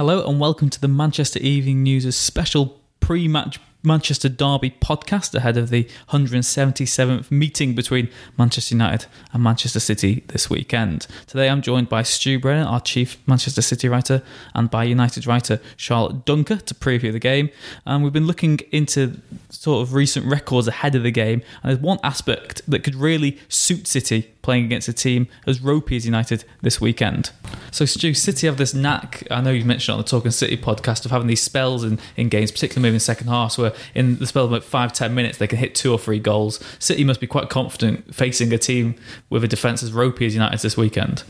Hello and welcome to the Manchester Evening News' special pre match Manchester Derby podcast ahead of the 177th meeting between Manchester United and Manchester City this weekend. Today I'm joined by Stu Brennan, our chief Manchester City writer, and by United writer Charlotte Duncker to preview the game. And we've been looking into sort of recent records ahead of the game, and there's one aspect that could really suit City playing against a team as ropey as United this weekend. So, Stu, City have this knack, I know you mentioned on the Talking City podcast, of having these spells in, in games, particularly in second half, where in the spell of like five, ten minutes they can hit two or three goals. City must be quite confident facing a team with a defence as ropey as United this weekend.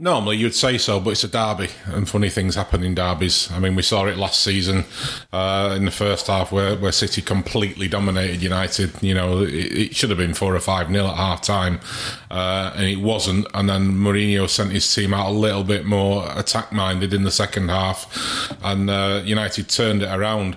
Normally, you'd say so, but it's a derby, and funny things happen in derbies. I mean, we saw it last season uh, in the first half, where, where City completely dominated United. You know, it, it should have been four or five nil at half time, uh, and it wasn't. And then Mourinho sent his team out a little bit more attack minded in the second half, and uh, United turned it around.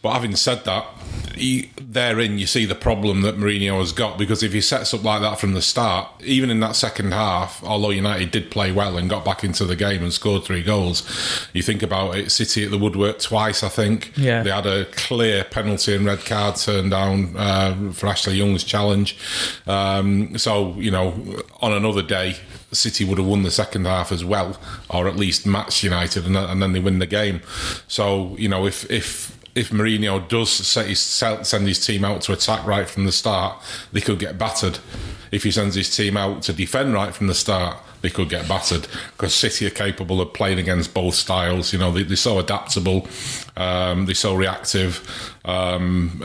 But having said that, he, therein you see the problem that Mourinho has got because if he sets up like that from the start, even in that second half, although United did play well and got back into the game and scored three goals, you think about it, City at the woodwork twice, I think. Yeah. They had a clear penalty and red card turned down uh, for Ashley Young's challenge. Um, so, you know, on another day, City would have won the second half as well, or at least matched United, and, and then they win the game. So, you know, if if if Mourinho does his, send his team out to attack right from the start, they could get battered. If he sends his team out to defend right from the start, they could get battered because City are capable of playing against both styles. You know, they, are so adaptable, um, they're so reactive. Um,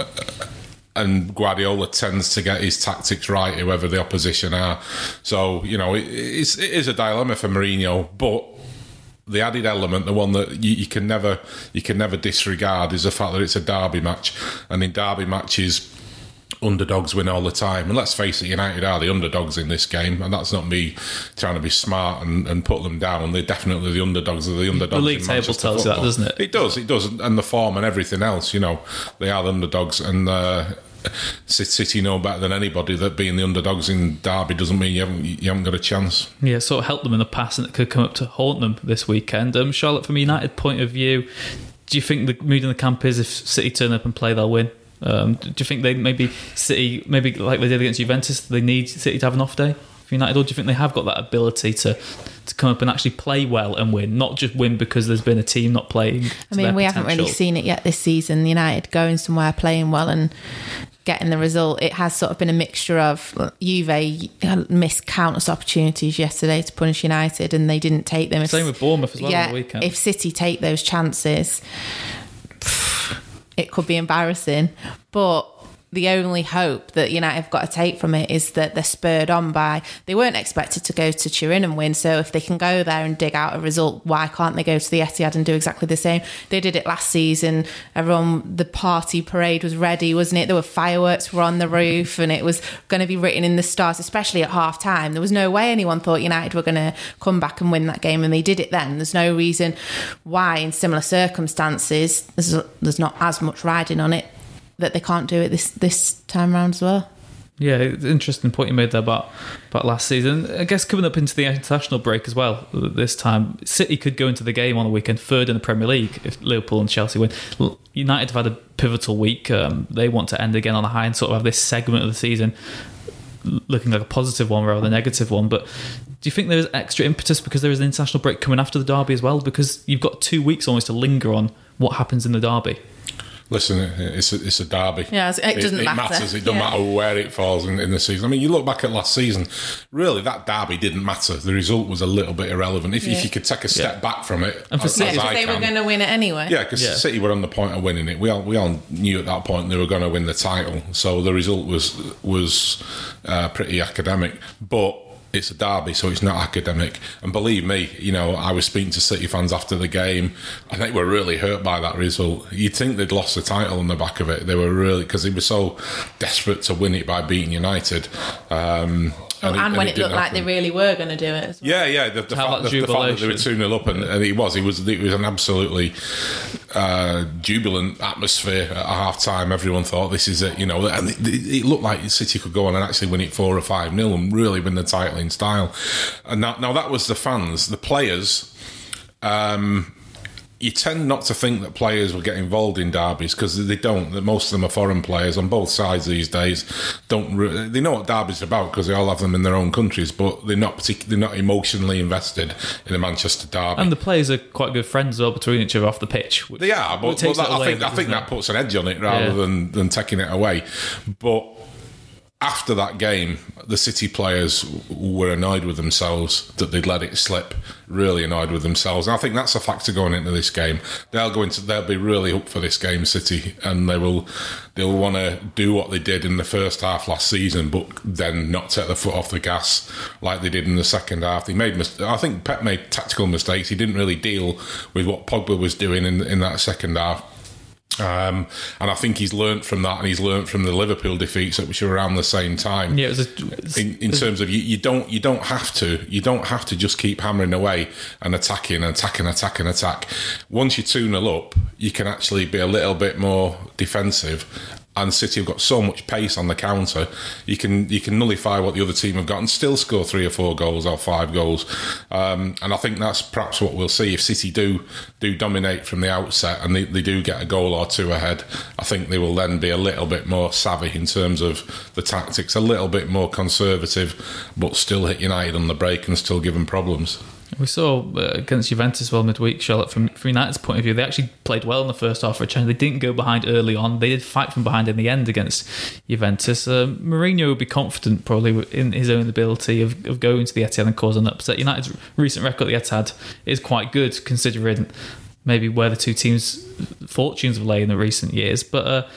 and Guardiola tends to get his tactics right, whoever the opposition are. So, you know, it, it's, it is a dilemma for Mourinho, but the added element, the one that you, you, can never you can never disregard, is the fact that it's a derby match, and in derby matches. Underdogs win all the time, and let's face it, United are the underdogs in this game, and that's not me trying to be smart and, and put them down. They're definitely the underdogs of the underdogs. The league table tells you that, doesn't it? It does, it does, and the form and everything else. You know, they are the underdogs, and uh, City know better than anybody that being the underdogs in Derby doesn't mean you haven't you haven't got a chance. Yeah, sort of helped them in the past, and it could come up to haunt them this weekend. Um, Charlotte, from a United point of view, do you think the mood in the camp is if City turn up and play, they'll win? Um, do you think they maybe City, maybe like they did against Juventus, they need City to have an off day for United, or do you think they have got that ability to to come up and actually play well and win, not just win because there's been a team not playing? I mean, we haven't really seen it yet this season. United going somewhere, playing well, and getting the result. It has sort of been a mixture of Juve missed countless opportunities yesterday to punish United, and they didn't take them. Same with Bournemouth as well yeah, the weekend. If City take those chances, it could be embarrassing. But the only hope that United have got to take from it is that they're spurred on by they weren't expected to go to Turin and win. So if they can go there and dig out a result, why can't they go to the Etihad and do exactly the same? They did it last season. Everyone, the party parade was ready, wasn't it? There were fireworks were on the roof, and it was going to be written in the stars, especially at half time. There was no way anyone thought United were going to come back and win that game, and they did it then. There's no reason why, in similar circumstances, there's, there's not as much riding on it that they can't do it this this time around as well. Yeah, interesting point you made there about about last season. I guess coming up into the international break as well. This time, City could go into the game on the weekend third in the Premier League if Liverpool and Chelsea win. United have had a pivotal week. Um, they want to end again on a high and sort of have this segment of the season looking like a positive one rather than a negative one. But do you think there is extra impetus because there is an international break coming after the derby as well? Because you've got two weeks almost to linger on what happens in the derby. Listen, it's a, it's a derby. Yeah, it doesn't it, it matter. matters. It doesn't yeah. matter where it falls in, in, the season. I mean, you look back at last season. Really, that derby didn't matter. The result was a little bit irrelevant. If, yeah. if you could take a step yeah. back from it, and for as, City, as they can, were going to win it anyway. Yeah, because City were on the point of winning it. We all we all knew at that point they were going to win the title. So the result was was uh, pretty academic, but it's a derby, so it's not academic. And believe me, you know, I was speaking to City fans after the game. I think we're really hurt by that result. You'd think they'd lost the title on the back of it. They were really because they were so desperate to win it by beating United. Um, and, and, it, when it, it looked like they really were going to do it. Well. Yeah, yeah. The, the, fact, the, the, fact, that they were two 0 up, and, and, it was, it was, it was an absolutely uh, jubilant atmosphere at half time. Everyone thought this is it, you know, and it, it, looked like City could go on and actually win it four or five 0 and really win the title in style. And now, now that was the fans, the players. Um, you tend not to think that players will get involved in derbies because they don't. That most of them are foreign players on both sides these days. Don't re- they know what derbies are about because they all have them in their own countries, but they're not particularly they're not emotionally invested in the Manchester derby. And the players are quite good friends well between each other off the pitch. They are, but, but that, I think a I think that puts an edge on it rather Yeah. than than taking it away. But after that game, the City players were annoyed with themselves that they'd let it slip. Really annoyed with themselves, and I think that's a factor going into this game. They'll go into they'll be really up for this game, City, and they will they'll want to do what they did in the first half last season, but then not take the foot off the gas like they did in the second half. They made I think Pep made tactical mistakes. He didn't really deal with what Pogba was doing in in that second half. Um, and I think he's learnt from that, and he's learnt from the Liverpool defeats, which were around the same time. Yeah, a, In, in terms of you, you don't you don't have to you don't have to just keep hammering away and attacking and attacking attacking attack. Once you two 0 up, you can actually be a little bit more defensive. And City have got so much pace on the counter, you can you can nullify what the other team have got and still score three or four goals or five goals. Um, and I think that's perhaps what we'll see if City do do dominate from the outset and they, they do get a goal or two ahead. I think they will then be a little bit more savvy in terms of the tactics, a little bit more conservative, but still hit United on the break and still give them problems. We saw uh, against Juventus well midweek, Charlotte, from, from United's point of view, they actually played well in the first half for a change. They didn't go behind early on. They did fight from behind in the end against Juventus. Uh, Mourinho would be confident probably in his own ability of, of going to the Etihad and causing an upset. United's recent record at the Etihad is quite good considering maybe where the two teams' fortunes have lay in the recent years. But uh,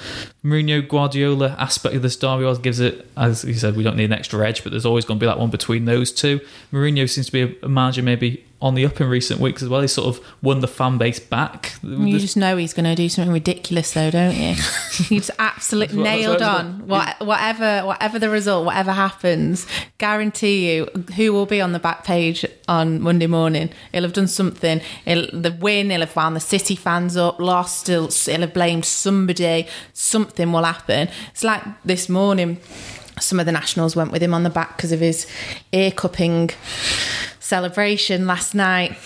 Mourinho Guardiola aspect of this derby always gives it, as you said, we don't need an extra edge, but there's always going to be that one between those two. Mourinho seems to be a manager maybe on the up in recent weeks as well. He sort of won the fan base back. You just know he's going to do something ridiculous, though, don't you? He's absolutely nailed on. What, whatever, whatever the result, whatever happens, guarantee you, who will be on the back page on Monday morning? He'll have done something. He'll, the win, he'll have wound the City fans up. Lost, he'll, he'll have blamed somebody. Something will happen. It's like this morning. Some of the nationals went with him on the back because of his ear cupping celebration last night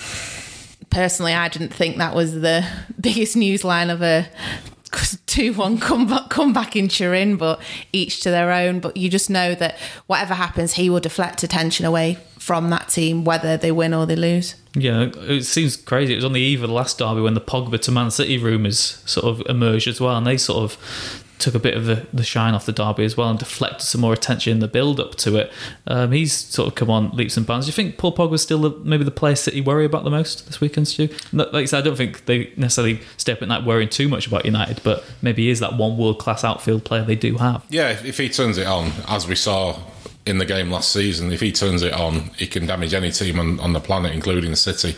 personally, I didn't think that was the biggest news line of a two-one comeback comeback in Turin, but each to their own. But you just know that whatever happens, he will deflect attention away from that team, whether they win or they lose. Yeah, it seems crazy. It was on the eve of the last derby when the Pogba to Man City rumours sort of emerged as well, and they sort of took a bit of the, the shine off the derby as well and deflected some more attention in the build up to it. Um, he's sort of come on leaps and bounds. Do you think Paul Pogba's still the, maybe the player City worry about the most this weekend, Stu? Like I said, I don't think they necessarily stay up at night worrying too much about United, but maybe he is that one world class outfield player they do have. Yeah, if he turns it on, as we saw in the game last season, if he turns it on, he can damage any team on, on the planet, including City,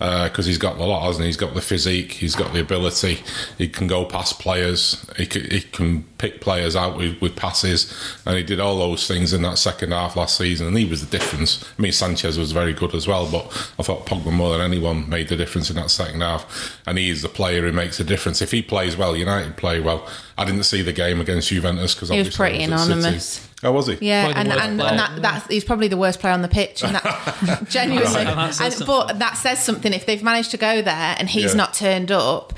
uh, because he's got the lot, hasn't he? He's got the physique, he's got the ability, he can go past players, he can, he can pick players out with, with passes, and he did all those things in that second half last season, and he was the difference. I mean, Sanchez was very good as well, but I thought Pogba more than anyone made the difference in that second half, and he is the player who makes a difference. If he plays well, United play well. I didn't see the game against Juventus because He was pretty anonymous. Oh, was he? Yeah, Probably the and, worst and, player. and that, that's he's probably the worst player on the pitch. And that, genuinely, Right. And that says And- something. but that says something. If they've managed to go there and he's Yeah. not turned up,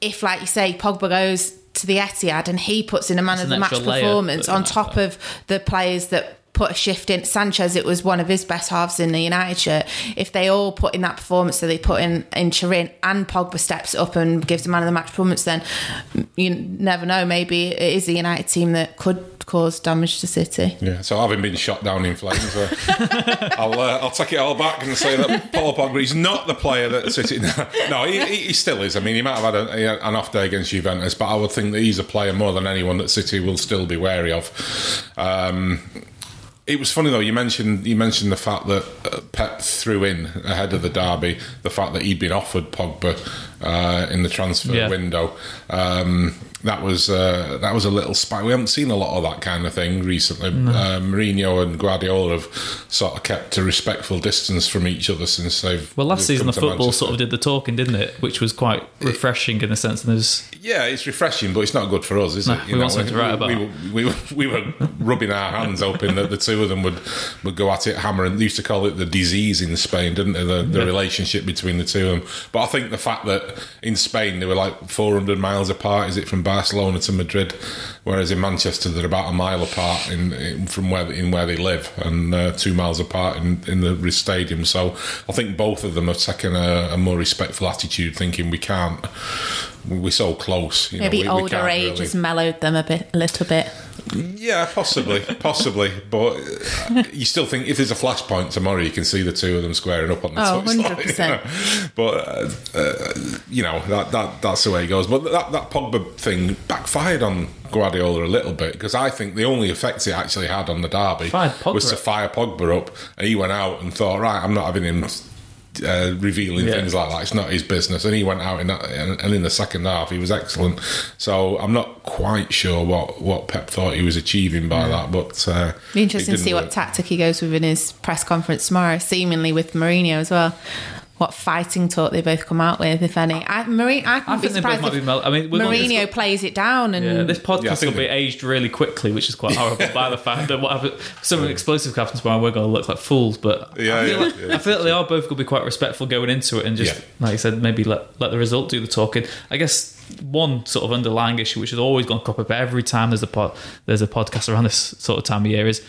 if like you say, Pogba goes to the Etihad and he puts in a man It's of the match extra layer performance that- on top of the players that put a shift in. Sanchez, it was one of his best halves in the United shirt. If they all put in that performance that they put in in Turin and Pogba steps up and gives the man of the match performance, then you never know. Maybe it is the United team that could cause damage to City. Yeah, so having been shot down in flames, uh, I'll uh, I'll take it all back and say that Paul Pogba is not the player that City. No, he, he still is. I mean, he might have had a, an off day against Juventus, but I would think that he's a player more than anyone that City will still be wary of. Um, it was funny though. You mentioned you mentioned the fact that uh, Pep threw in ahead of the derby the fact that he'd been offered Pogba uh, in the transfer Yeah. window. Um, that was uh, that was a little spy. We haven't seen a lot of that kind of thing recently. Uh, Mourinho and Guardiola have sort of kept a respectful distance from each other since they've. Well, last they've season the football Manchester. sort of did the talking, didn't it? Which was quite refreshing in a sense. And there's Yeah, it's refreshing, but it's not good for us, is No, it? we want something to write about. We, were, we, were, we were rubbing our hands, hoping that the two of them would, would go at it hammering. They used to call it the disease in Spain, didn't they? The, the relationship between the two of them. But I think the fact that in Spain they were like 400 miles apart. Is it from Barcelona to Madrid? Whereas in Manchester they're about a mile apart in, in from where in where they live and uh, two miles apart in, in the stadium. So I think both of them have taken a, a more respectful attitude, thinking we can't. We're so close. You Maybe know, we, we older can't age really- has mellowed them a bit, a little bit. yeah, possibly, possibly. But uh, you still think if there's a flashpoint tomorrow, you can see the two of them squaring up on the Oh, touchline, 100%. you know. But uh, uh, you know that, that that's the way it goes. But that that Pogba thing backfired on Guardiola a little bit because I think the only effect it actually had on the derby was to fire Pogba up, and he went out and thought, right, I'm not having him. Uh, revealing Yeah. things like that, it's not his business. And he went out in that, and, and in the second half, he was excellent. So I'm not quite sure what, what Pep thought he was achieving by that, but uh, Be interesting to see didn't what tactic he goes with in his press conference tomorrow, seemingly with Mourinho as well. What fighting talk they both come out with, if any. I, Mourinho, I, I couldn't be think they both surprised might be. Mel- I mean, we're not- Mourinho plays it down and Yeah, this podcast Yeah, I think will be aged really quickly, which is quite horrible by the fact that whatever something explosive happens tomorrow, we're going to look like fools. But Yeah, I, feel yeah, like, yeah. I feel like they are both going to be quite respectful going into it and just, Yeah. like you said, maybe let, let the result do the talking. I guess one sort of underlying issue, which has always gone crop up every time there's a pod, there's a podcast around this sort of time of year, is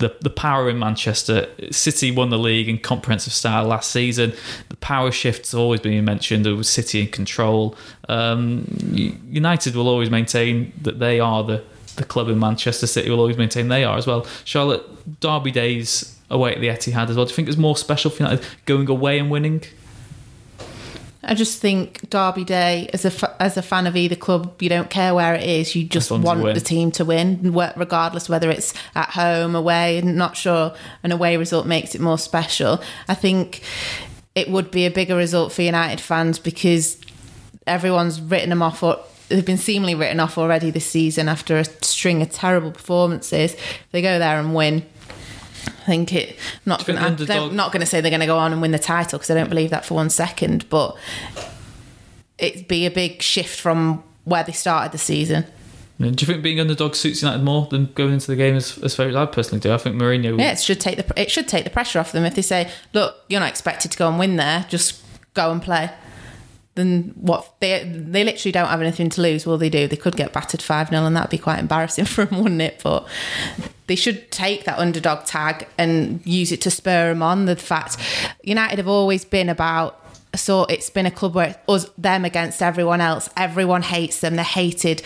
the the power in Manchester. City won the league in comprehensive style last season. The power shift's always been mentioned. There was City in control. Um, United will always maintain that they are the the club in Manchester. City will always maintain they are as well. Charlotte Derby days away at the Etihad as well. Do you think it's more special for United going away and winning? I just think Derby Day, as a fa- as a fan of either club, you don't care where it is. You just As long as you want the team to win, regardless whether it's at home, away. Not sure an away result makes it more special. I think it would be a bigger result for United fans because everyone's written them off. Or, they've been seemingly written off already this season after a string of terrible performances. They go there and win. I think it. I'm not Do you going think to. underdog- Not going to say they're going to go on and win the title because I don't believe that for one second. But it'd be a big shift from where they started the season. Do you think being underdog suits United more than going into the game as, as favourites? I personally do. I think Mourinho. Yeah, it should take the it should take the pressure off them if they say, "Look, you're not expected to go and win there. Just go and play." Then what? They they literally don't have anything to lose. Will they do. They could get battered five 0 and that'd be quite embarrassing for them, wouldn't it? But they should take that underdog tag and use it to spur them on. The fact United have always been about. So it's been a club where us them against everyone else. Everyone hates them. They're hated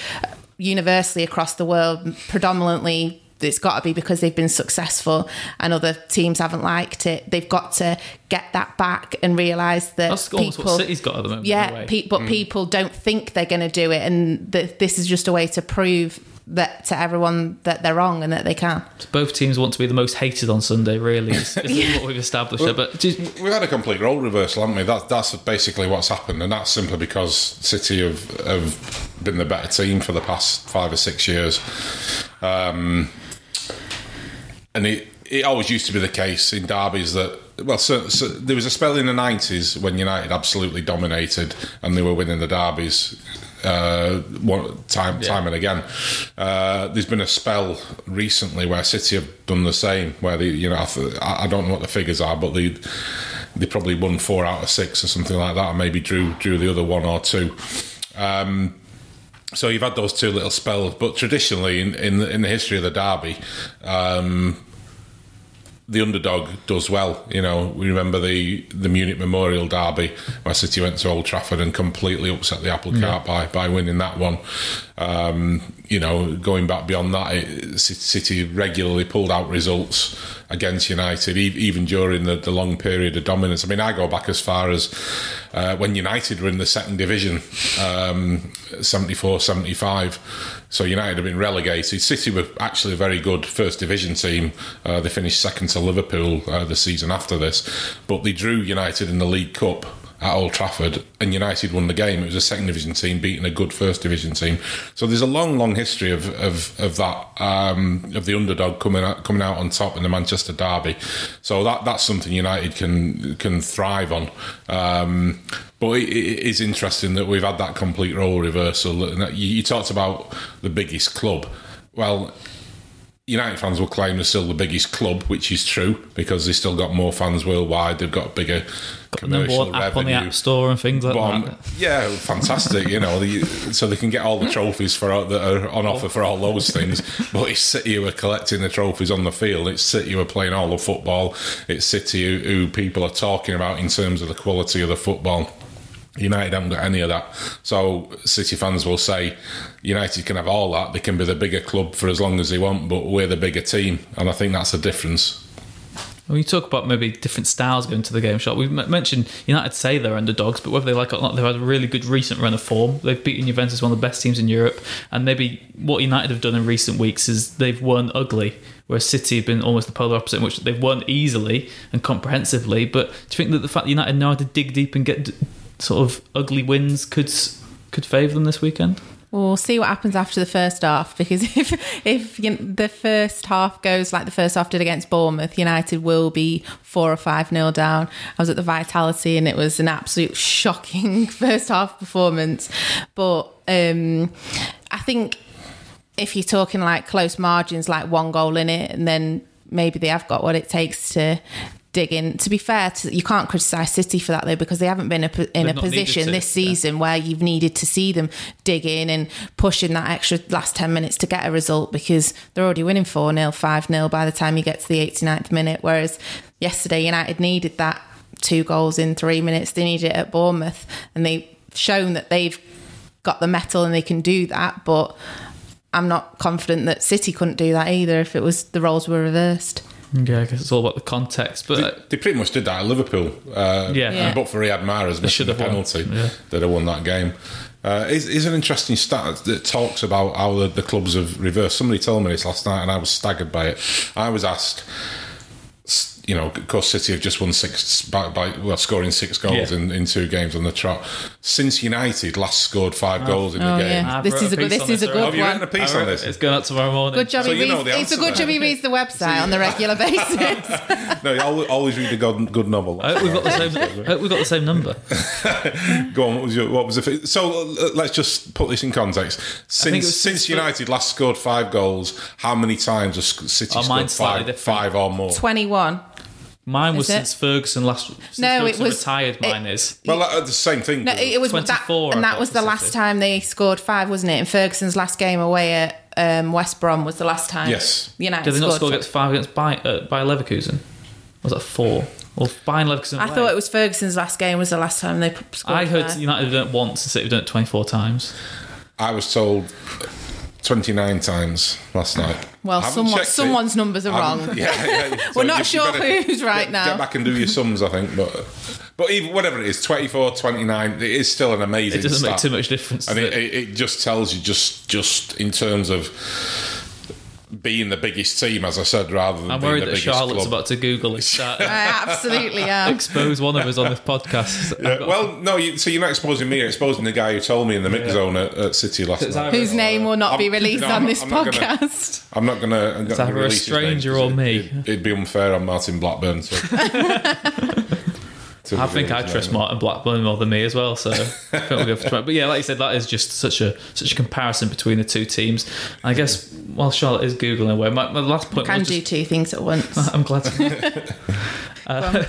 universally across the world. Predominantly, it's got to be because they've been successful and other teams haven't liked it. They've got to get that back and realise that That's people. what City's got at the moment. Yeah, anyway. pe- but mm. people don't think they're going to do it, and that this is just a way to prove that to everyone that they're wrong and that they can. Both teams want to be the most hated on Sunday, really. It's, it's what we've established there. But just, We've had a complete role reversal, haven't we? That's that's basically what's happened, and that's simply because City have have been the better team for the past five or six years. Um, and it it always used to be the case in derbies that well, so, so there was a spell in the nineties when United absolutely dominated and they were winning the derbies. Uh, one time, time and again. Uh, there's been a spell recently where City have done the same. Where they, you know, I, I don't know what the figures are, but they they probably won four out of six or something like that, and maybe drew drew the other one or two. Um, so you've had those two little spells, but traditionally in in the, in the history of the derby, um, the underdog does well. You know, we remember the the Munich Memorial Derby where City went to Old Trafford and completely upset the apple cart by by winning that one. Um, you know, going back beyond that, it, City regularly pulled out results against United, even during the, the long period of dominance. I mean, I go back as far as uh, when United were in the second division, um, 74 75. So United have been relegated. City were actually a very good first division team. Uh, they finished second to Liverpool uh, the season after this, but they drew United in the League Cup at Old Trafford, and United won the game. It was a second division team beating a good first division team. So there's a long, long history of of, of that um, of the underdog coming out, coming out on top in the Manchester derby. So that that's something United can can thrive on. Um, but it, it is interesting that we've had that complete role reversal. You talked about the biggest club. Well, United fans will claim they're still the biggest club, which is true because they've still got more fans worldwide. They've got bigger Number commercial one app on the revenue. App Store and things like But, that. yeah, fantastic. You know, the, so they can get all the trophies for that are on offer for all those things. But it's City who are collecting the trophies on the field. It's City who are playing all the football. It's City who, who people are talking about in terms of the quality of the football. United haven't got any of that. So City fans will say United can have all that. They can be the bigger club for as long as they want, but we're the bigger team. And I think that's the difference. When you talk about maybe different styles going to the game shop, we've mentioned United say they're underdogs, but whether they like it or not, they've had a really good recent run of form. They've beaten Juventus, one of the best teams in Europe, and maybe what United have done in recent weeks is they've won ugly, whereas City have been almost the polar opposite, in which they've won easily and comprehensively. But do you think that the fact that United know how to dig deep and get sort of ugly wins could could favour them this weekend? We'll see what happens after the first half because if if you know, the first half goes like the first half did against Bournemouth, United will be four or five nil down. I was at the Vitality and it was an absolute shocking first half performance. But um, I think if you're talking like close margins, like one goal in it, and then maybe they have got what it takes to dig in. To be fair, to, you can't criticise City for that though, because they haven't been a, in They've a position this yeah. season where you've needed to see them dig in and push in that extra last 10 minutes to get a result because they're already winning 4 0, 5 0 by the time you get to the 89th minute. Whereas yesterday, United needed that two goals in three minutes. They needed it at Bournemouth and they've shown that they've got the mettle and they can do that. But I'm not confident that City couldn't do that either if it was the roles were reversed. Yeah, I guess it's all about the context. But uh, They pretty much did that at Liverpool. Uh, Yeah. Yeah. But for Riyad Mahrez missing the have penalty, Yeah. they'd have won that game. Uh, is, is an interesting stat that talks about how the, the clubs have reversed. Somebody told me this last night, and I was staggered by it. I was asked, s- you know, of course, City have just won six by, by well, scoring six goals Yeah. in, in two games on the trot. Since United last scored five goals in Oh, the game, yeah. This is a good- piece this is a already. good have you written a one. piece I on this? It's going out tomorrow morning. Good job So you know it's a good then. job he reads the website on the regular basis. No, you always, always read a good, good novel. I hope we've got the same. I hope we've got the same number. Go on. What was your? What was the? So uh, let's just put this in context. Since since since- United last scored five goals, how many times has City Oh, scored five, five or more? 21. Mine was Is it? since Ferguson last. Since No, it Ferguson was- retired. it- Mine is. Well, uh, the same thing. No, it, it was 24, that, and that was the last time they scored five, wasn't it? And Ferguson's last game away at um, West Brom was the last time. Yes. United Did they not scored. score against five against by uh, by Leverkusen? Was that four? Well, Bayern Leverkusen. I away. thought it was Ferguson's last game was the last time they scored. I heard five. United have done it once and City have done it twenty four times. I was told twenty nine times last night. Well, someone, checked it. someone's numbers are wrong. Yeah, yeah. We're not you- you sure who's right get, now. Get back and do your sums, I think. But but even whatever it is, 24, 29, it is still an amazing. It doesn't make too much difference. and does it, it? it, it just tells you just just in terms of being the biggest team, as I said, rather than I'm being worried the that biggest Charlotte's club. about to Google this stat. I absolutely am. expose one of us on this podcast. Yeah, got- well, no, you, so you're not exposing me, you're exposing the guy who told me in the mix zone at, at City last It's night. either- Whose name will not be I'm- released no, on I'm- this I'm not gonna- podcast. I'm not gonna. I'm either gonna a stranger his name or me. It'd, it'd be unfair on Martin Blackburn. So. To I think I his trust. Martin Blackburn more than me as well. So I think we'll go for 20. But yeah, like you said, that is just such a such a comparison between the two teams. And I guess while Charlotte is googling away, my, my last point Can was do just, two things at once. I'm glad. To, uh,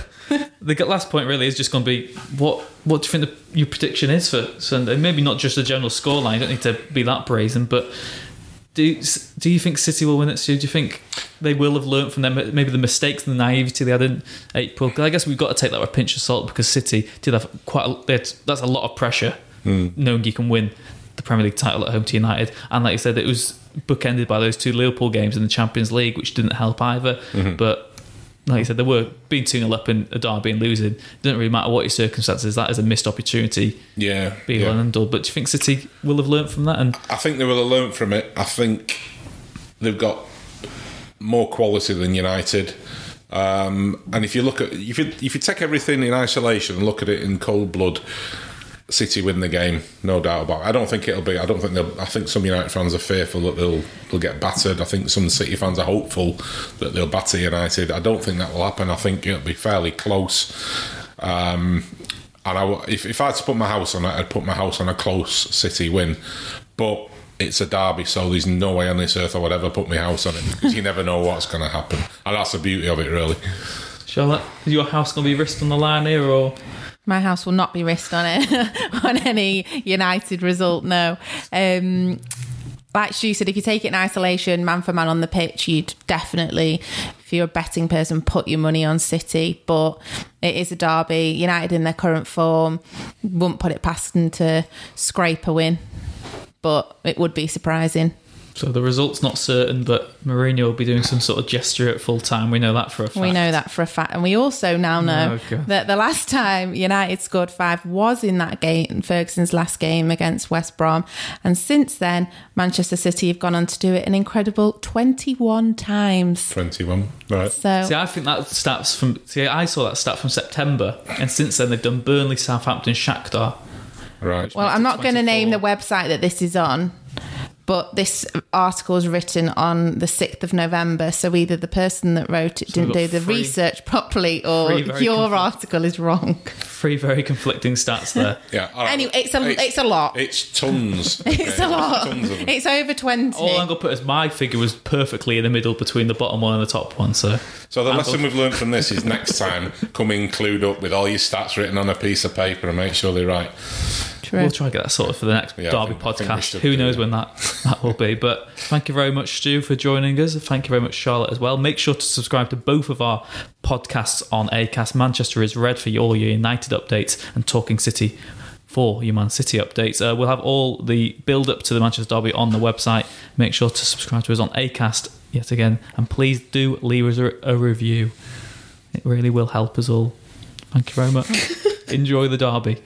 the last point really is just going to be what what do you think the, your prediction is for Sunday? Maybe not just a general scoreline. You don't need to be that brazen, but. Do, do you think City will win it, Stu? Do you think they will have learnt from them maybe the mistakes and the naivety they had in April? 'Cause I guess we've got to take that with a pinch of salt because City did have quite a, had- that's a lot of pressure hmm. knowing you can win the Premier League title at home to United. And like you said, it was bookended by those two Liverpool games in the Champions League, which didn't help either. Mm-hmm. But like you said, they were being 2 0 up in a derby and losing. It doesn't really matter what your circumstances, that is a missed opportunity, Yeah, be yeah. and all. But do you think City will have learnt from that? And I think they will have learnt from it. I think they've got more quality than United. Um, and if you look at if you if you take everything in isolation and look at it in cold blood, City win the game, no doubt about. it. I don't think it'll be. I don't think they'll. I think some United fans are fearful that they'll they'll get battered. I think some City fans are hopeful that they'll batter United. I don't think that will happen. I think it'll be fairly close. Um, and I, if if I had to put my house on it, I'd put my house on a close City win. But it's a derby, so there's no way on this earth I would ever put my house on it because you never know what's going to happen, and that's the beauty of it, really. Charlotte, is your house going to be risked on the line here, or My house will not be risked on it on any United result. No. Um, like she said, if you take it in isolation, man for man on the pitch, you'd definitely, if you're a betting person, put your money on City. But it is a derby. United in their current form, wouldn't put it past them to scrape a win. But it would be surprising. So the result's not certain, but Mourinho will be doing some sort of gesture at full time. We know that for a fact. We know that for a fact. And we also now oh, know Oh, that the last time United scored five was in that game, Ferguson's last game against West Brom. And since then, Manchester City have gone on to do it an incredible 21 times. Twenty-one, right? So, See, I think that stats from. See, I saw that stat from September, and since then they've done Burnley, Southampton, Shakhtar. Right. well, I'm not going to name the website that this is on. But this article was written on the 6th of November. So either the person that wrote it So didn't do the three- research properly or your conflict- article is wrong. Three very conflicting stats there. yeah. all right. Anyway, it's a, it's, a lot. It's tons. It's okay? a lot. Tons of. It's over 20. All I'm going to put as my figure was perfectly in the middle between the bottom one and the top one. So So the lesson we've learned from this is next time come in clued up with all your stats written on a piece of paper and make sure they're right. True. we'll try and get that sorted for the next Yeah, Derby think- I think we podcast. Who do knows that. when that, that will be. But thank you very much, Stu, for joining us. Thank you very much, Charlotte, as well. Make sure to subscribe to both of our podcasts on ACAST. Manchester is Red for all your United updates and Talking City for your Man City updates. Uh, we'll have all the build up to the Manchester Derby on the website. Make sure to subscribe to us on ACAST yet again. And please do leave us a, a review. It really will help us all. Thank you very much. Enjoy the Derby.